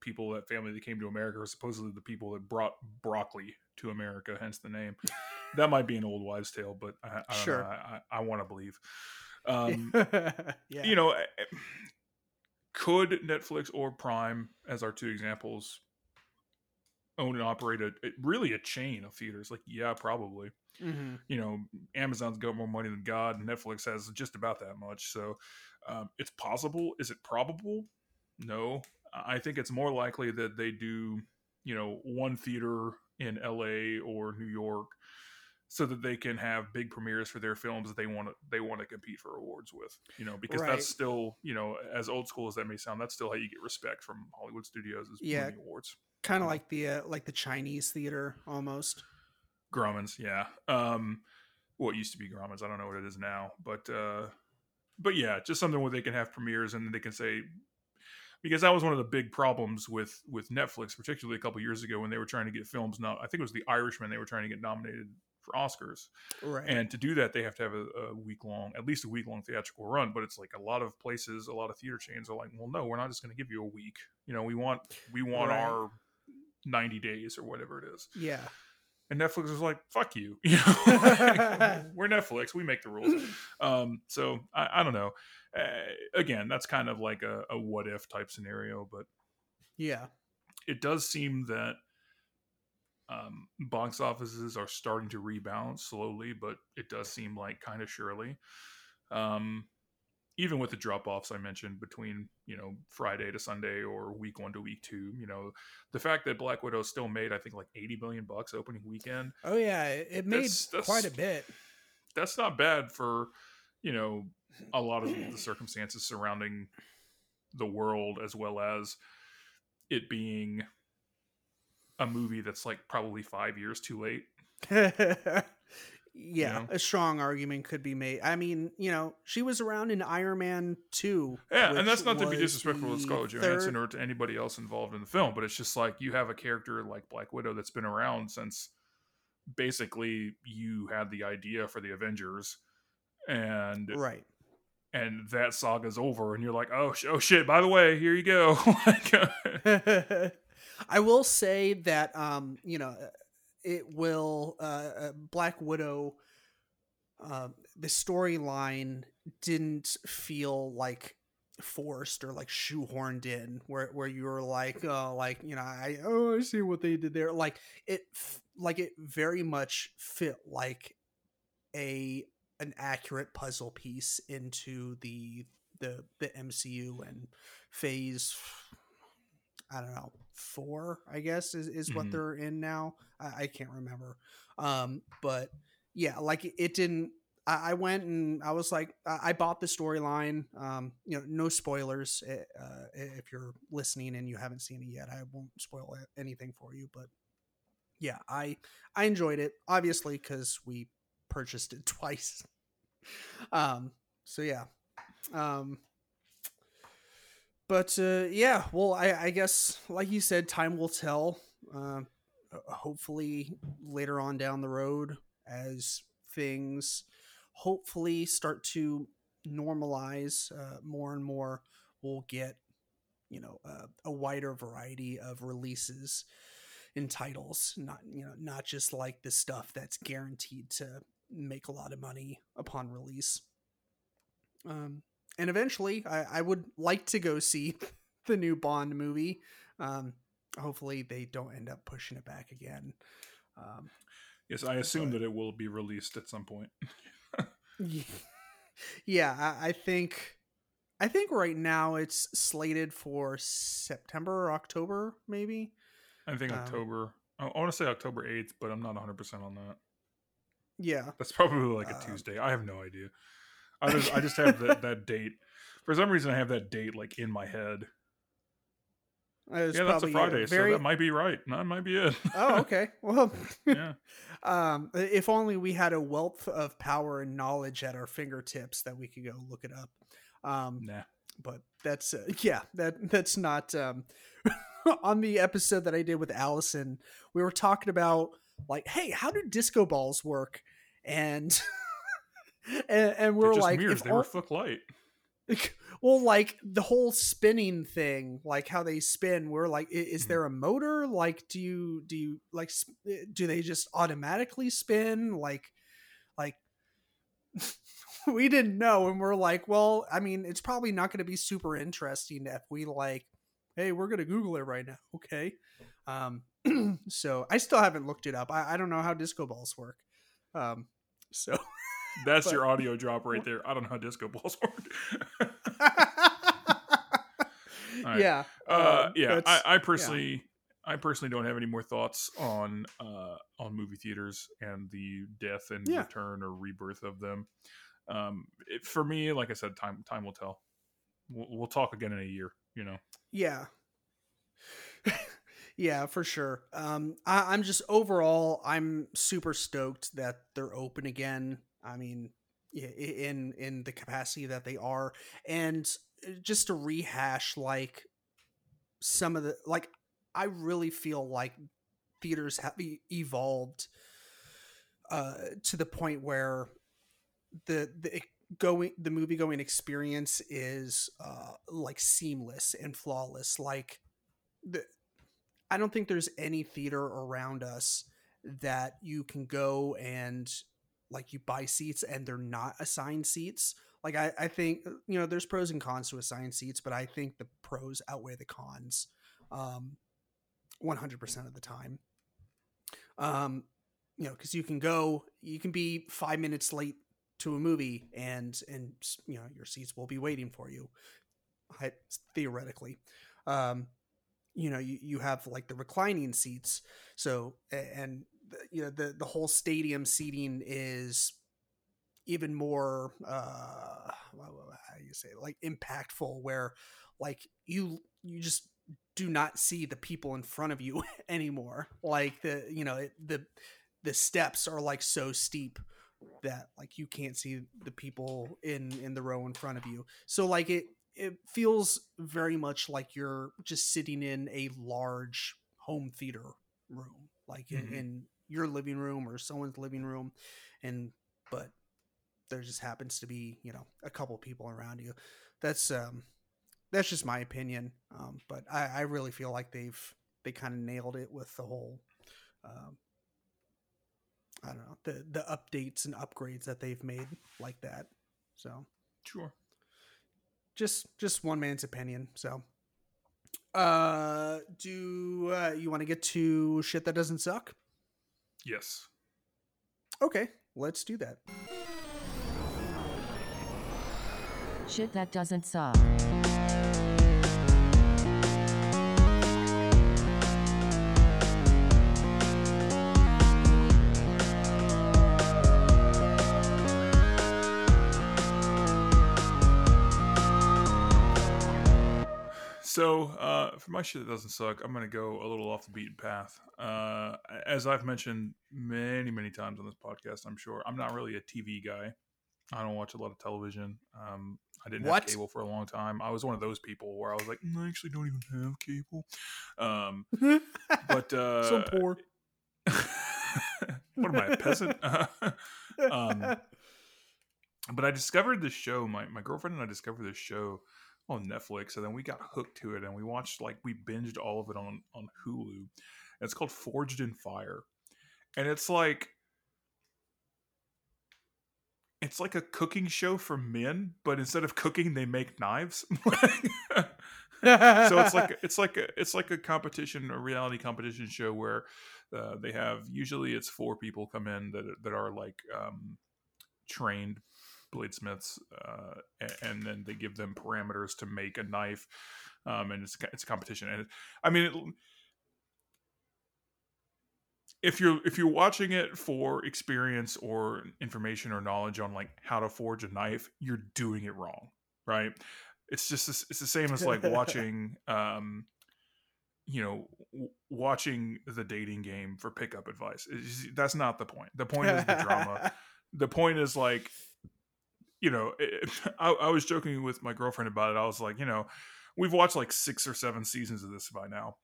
[SPEAKER 1] people that family that came to America are supposedly the people that brought broccoli to America, hence the name. that might be an old wives' tale, but I, I sure. Know, I, I want to believe. Um, yeah. You know, eh, eh, could Netflix or Prime, as our two examples, own and operate a really a chain of theaters? Like, yeah, probably. Mm-hmm. You know, Amazon's got more money than God, and Netflix has just about that much. So um, it's possible. Is it probable? No. I think it's more likely that they do, you know, one theater in LA or New York so that they can have big premieres for their films that they want to they want to compete for awards with you know because right. that's still you know as old school as that may sound that's still how you get respect from hollywood studios is yeah awards
[SPEAKER 2] kind of like the uh, like the chinese theater almost
[SPEAKER 1] Grauman's, yeah. Um, well, it used to be Grauman's. I don't know what it is now, but uh, but yeah, just something where they can have premieres and they can say because that was one of the big problems with with Netflix, particularly a couple years ago when they were trying to get films. Now, I think it was The Irishman. They were trying to get nominated for Oscars, right. and to do that, they have to have a, a week long, at least a week long theatrical run. But it's like a lot of places, a lot of theater chains are like, well, no, we're not just going to give you a week. You know, we want we want right. our 90 days or whatever it is.
[SPEAKER 2] Yeah.
[SPEAKER 1] And Netflix was like, "Fuck you," you know. We're Netflix. We make the rules. Um, so I, I, don't know. Uh, again, that's kind of like a, a what if type scenario, but
[SPEAKER 2] yeah,
[SPEAKER 1] it does seem that um, box offices are starting to rebound slowly, but it does seem like kind of surely. Um, even with the drop offs I mentioned between you know Friday to Sunday or week one to week two, you know the fact that Black Widow still made I think like eighty million bucks opening weekend.
[SPEAKER 2] Oh yeah, it made that's, that's, quite a bit.
[SPEAKER 1] That's not bad for you know a lot of the circumstances surrounding the world as well as it being a movie that's like probably five years too late.
[SPEAKER 2] yeah, you know? a strong argument could be made. I mean, you know, she was around in Iron Man 2.
[SPEAKER 1] Yeah, and that's not to be disrespectful to Scarlett Johansson or to anybody else involved in the film, but it's just like you have a character like Black Widow that's been around since basically you had the idea for the Avengers and
[SPEAKER 2] right
[SPEAKER 1] and that saga's over and you're like oh, sh- oh shit by the way here you go
[SPEAKER 2] i will say that um you know it will uh, uh, Black Widow. Uh, the storyline didn't feel like forced or like shoehorned in, where where you were like, oh, like you know, I oh, I see what they did there. Like it, like it very much fit like a an accurate puzzle piece into the the the MCU and phase I don't know four, I guess is is mm-hmm. what they're in now. I, I can't remember, um, but yeah, like it, it didn't. I, I, went and I was like, I, I bought the storyline. Um, you know, no spoilers. Eh, uh, if you're listening and you haven't seen it yet, I won't spoil anything for you. But yeah, I I enjoyed it obviously because we purchased it twice. um, so yeah. Um, but uh, yeah, well, I, I guess like you said, time will tell. Uh, hopefully, later on down the road, as things hopefully start to normalize uh, more and more, we'll get you know uh, a wider variety of releases and titles not you know not just like the stuff that's guaranteed to make a lot of money upon release um and eventually I, I would like to go see the new bond movie um hopefully they don't end up pushing it back again um
[SPEAKER 1] yes i assume but, that it will be released at some point
[SPEAKER 2] yeah I, I think I think right now it's slated for September or October, maybe.
[SPEAKER 1] I think um, October. I want to say October 8th, but I'm not 100% on that.
[SPEAKER 2] Yeah.
[SPEAKER 1] That's probably like a uh, Tuesday. I have no idea. I just, I just have that, that date. For some reason, I have that date like in my head. yeah, that's a Friday, very... so that might be right. That might be it.
[SPEAKER 2] oh, okay. Well, yeah. um, if only we had a wealth of power and knowledge at our fingertips that we could go look it up. Um, nah. But that's uh, yeah, that that's not um, on the episode that I did with Allison. We were talking about like, hey, how do disco balls work? And and, and we're like,
[SPEAKER 1] mirrors. they all, were Fook light.
[SPEAKER 2] Well, like the whole spinning thing, like how they spin. We're like, is mm-hmm. there a motor? Like, do you do you like eh, do they just automatically spin? Like, like we didn't know and we're like well i mean it's probably not going to be super interesting if we like hey we're going to google it right now okay um so i still haven't looked it up i, I don't know how disco balls work um so
[SPEAKER 1] that's but, your audio drop right there i don't know how disco balls work
[SPEAKER 2] right. yeah
[SPEAKER 1] uh, um, yeah I, I, personally yeah. I personally don't have any more thoughts on uh, on movie theaters and the death and yeah. return or rebirth of them um, it, for me, like I said, time time will tell. We'll, we'll talk again in a year. You know.
[SPEAKER 2] Yeah. yeah, for sure. Um, I, I'm just overall, I'm super stoked that they're open again. I mean, in in the capacity that they are, and uh, just to rehash like some of the like, I really feel like theaters have evolved uh, to the point where the the going the movie going experience is uh like seamless and flawless. Like the i don't think there's any theater around us that you can go and like you buy seats and they're not assigned seats like i i think you know there's pros and cons to assigned seats but i think the pros outweigh the cons um 100% of the time. Um you know because you can go you can be five minutes late to a movie and and you know your seats will be waiting for you theoretically. Um you know you, you have like the reclining seats so and you know the the whole stadium seating is even more uh how do you say it? like impactful where like you you just do not see the people in front of you anymore like the you know it, the the steps are like so steep that like you can't see the people in in the row in front of you so like it it feels very much like you're just sitting in a large home theater room like mm-hmm. in, in your living room or someone's living room and but there just happens to be you know a couple people around you that's um that's just my opinion um but i i really feel like they've they kind of nailed it with the whole um I don't know the the updates and upgrades that they've made like that. So
[SPEAKER 1] sure,
[SPEAKER 2] just just one man's opinion. So, uh, do uh, you want to get to shit that doesn't suck?
[SPEAKER 1] Yes.
[SPEAKER 2] Okay, let's do that.
[SPEAKER 3] Shit that doesn't suck.
[SPEAKER 1] So, uh, for my shit that doesn't suck, I'm going to go a little off the beaten path. Uh, as I've mentioned many, many times on this podcast, I'm sure I'm not really a TV guy. I don't watch a lot of television. Um, I didn't
[SPEAKER 2] What?
[SPEAKER 1] have cable for a long time. I was one of those people where I was like, "Mm, I actually don't even have cable. Um, but uh,
[SPEAKER 2] so poor.
[SPEAKER 1] what am I, a peasant? um, but I discovered this show. My my girlfriend and I discovered this show on Netflix, and then we got hooked to it, and we watched like we binged all of it on on Hulu. And It's called Forged in Fire, and it's like it's like a cooking show for men, but instead of cooking, they make knives. so it's like it's like a, it's like a competition, a reality competition show where uh, they have usually it's four people come in that that are like um, trained bladesmiths, uh, a- and then they give them parameters to make a knife, um, and it's a- it's a competition. And it, I mean, it, if you're if you're watching it for experience or information or knowledge on like how to forge a knife, you're doing it wrong, right? It's just this- it's the same as like watching um you know w- watching the dating game for pickup advice. It's that's not the point. The point is the drama. the point is like you know it, I, I was joking with my girlfriend about it. I was like you know we've watched like six or seven seasons of this by now.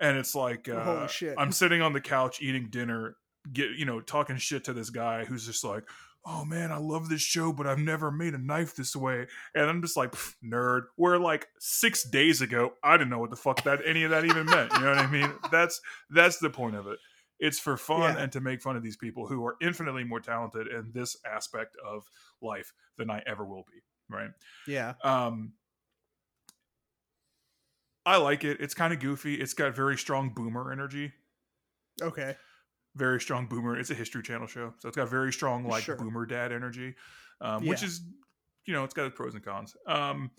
[SPEAKER 1] And it's like uh,
[SPEAKER 2] Holy shit.
[SPEAKER 1] i'm sitting on the couch eating dinner get you know talking shit to this guy who's just like oh man i love this show but i've never made a knife this way. And i'm just like nerd. Where like six days ago i didn't know what the fuck that any of that even meant. You know what i mean? That's that's the point of it it's for fun
[SPEAKER 2] Yeah.
[SPEAKER 1] and to make fun of these people who are infinitely more talented in this aspect of life than I ever will be. Right.
[SPEAKER 2] yeah.
[SPEAKER 1] Um, I like it. It's kind of goofy. It's got very strong boomer energy.
[SPEAKER 2] Okay.
[SPEAKER 1] Very strong boomer. It's a History Channel show, so it's got very strong like
[SPEAKER 2] Sure.
[SPEAKER 1] boomer dad energy, um, which is you know it's got its pros and cons. Um,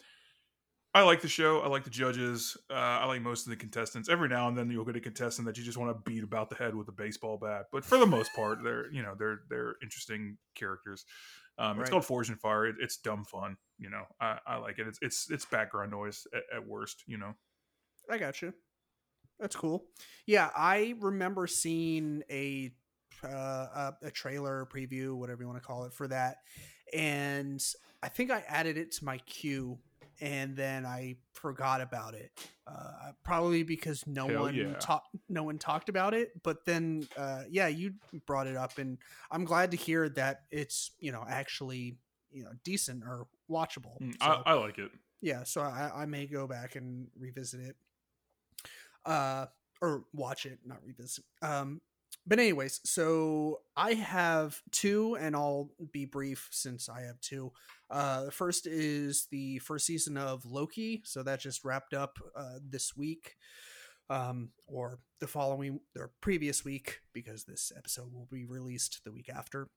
[SPEAKER 1] I like the show. I like the judges. Uh, I like most of the contestants. Every now and then you'll get a contestant that you just want to beat about the head with a baseball bat, but for the most part, they're you know they're they're interesting characters. Um, It's called Forged in Fire. It, it's dumb fun. You know, I, I like it. It's it's it's background noise at, at worst. You know.
[SPEAKER 2] I got you. That's cool. Yeah, I remember seeing a uh, a, a trailer preview, whatever you want to call it, for that, and I think I added it to my queue, and then I forgot about it. Uh, probably because no
[SPEAKER 1] Hell
[SPEAKER 2] one
[SPEAKER 1] yeah.
[SPEAKER 2] talked, no one talked about it. But then, uh, yeah, you brought it up, and I'm glad to hear that it's you know actually you know decent or watchable.
[SPEAKER 1] Mm,
[SPEAKER 2] So-
[SPEAKER 1] I, I like it.
[SPEAKER 2] yeah so I, I may go back and revisit it uh or watch it not revisit um but anyways so i have two and i'll be brief since i have two uh the first is the first season of loki so that just wrapped up uh this week um or the following or previous week because this episode will be released the week after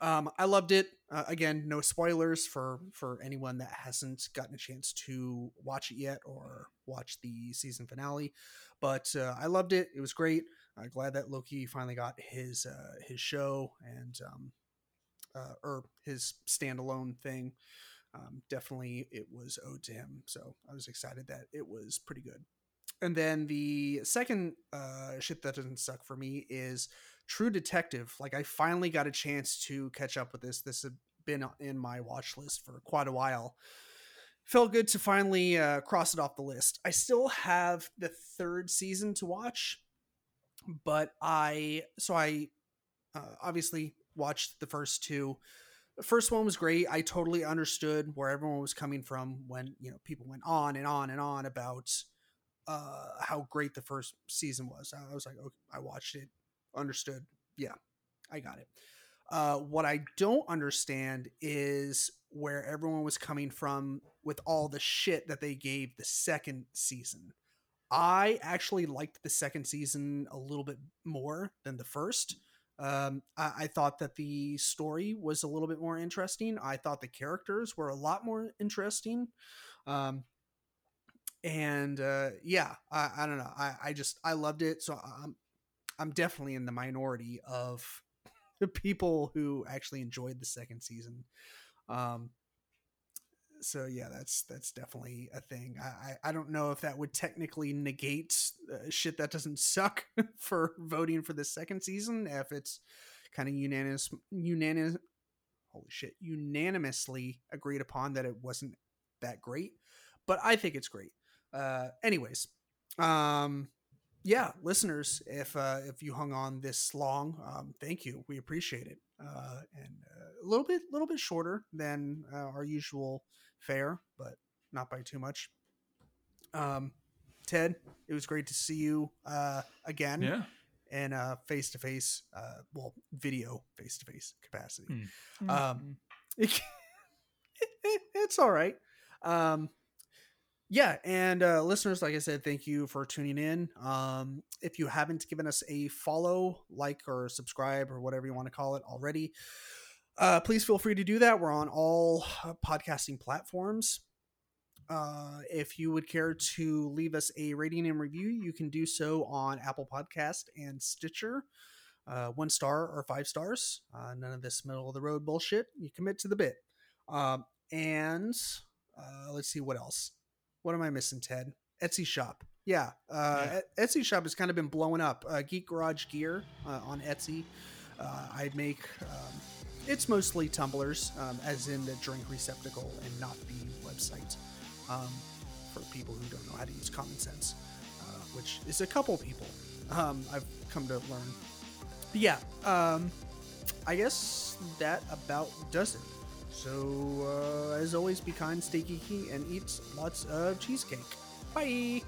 [SPEAKER 2] um, I loved it. Uh, again, no spoilers for for anyone that hasn't gotten a chance to watch it yet or watch the season finale. But uh, I loved it. It was great. I'm glad that Loki finally got his uh, his show and um, uh, or his standalone thing. Um, definitely, it was owed to him. So I was excited that it was pretty good. And then the second uh, shit that doesn't suck for me is True Detective. Like I finally got a chance to catch up with this. This had been in my watch list for quite a while. Felt good to finally uh, cross it off the list. I still have the third season to watch, but I so I uh, obviously watched the first two. The first one was great. I totally understood where everyone was coming from when you know people went on and on and on about uh, how great the first season was. I was like, okay, I watched it, understood. Yeah, I got it. Uh, what I don't understand is where everyone was coming from with all the shit that they gave the second season. I actually liked the second season a little bit more than the first. Um, I, I thought that the story was a little bit more interesting. I thought the characters were a lot more interesting. Um, and uh, yeah, I, I don't know. I, I just I loved it. So I'm I'm definitely in the minority of the people who actually enjoyed the second season. Um, so yeah, that's that's definitely a thing. I I, don't know if that would technically negate uh, shit that doesn't suck for voting for the second season if it's kind of unanimous unanimous holy shit, unanimously agreed upon that it wasn't that great, but I think it's great. Uh, anyways, um, yeah, listeners, if uh, if you hung on this long, um, thank you. We appreciate it. Uh, and uh, a little bit, little bit shorter than uh, our usual fare, but not by too much. Um, Ted, it was great to see you uh, again
[SPEAKER 1] Yeah.
[SPEAKER 2] in uh face to face, uh, well, video face to face capacity.
[SPEAKER 1] Hmm.
[SPEAKER 2] Um, it's all right. Um, yeah, and uh, listeners, like I said, thank you for tuning in. Um, if you haven't given us a follow, like, or subscribe, or whatever you want to call it already, uh, please feel free to do that. We're on all uh, podcasting platforms. Uh, if you would care to leave us a rating and review, you can do so on Apple Podcast and Stitcher. Uh, one star or five stars. Uh, none of this middle of the road bullshit. You commit to the bit. Um, and uh, let's see what else. What am I missing, Ted? Etsy shop. Yeah, uh,
[SPEAKER 1] Yeah.
[SPEAKER 2] Etsy shop has kind of been blowing up. Uh, Geek Garage Gear uh, on Etsy. Uh, I make um, it's mostly tumblers, um, as in the drink receptacle and not the website. Um, for people who don't know how to use common sense, uh, which is a couple people. Um, I've come to learn. But yeah, um, I guess that about does it. So, uh, as always, be kind, stay geeky, and eat lots of cheesecake. Bye!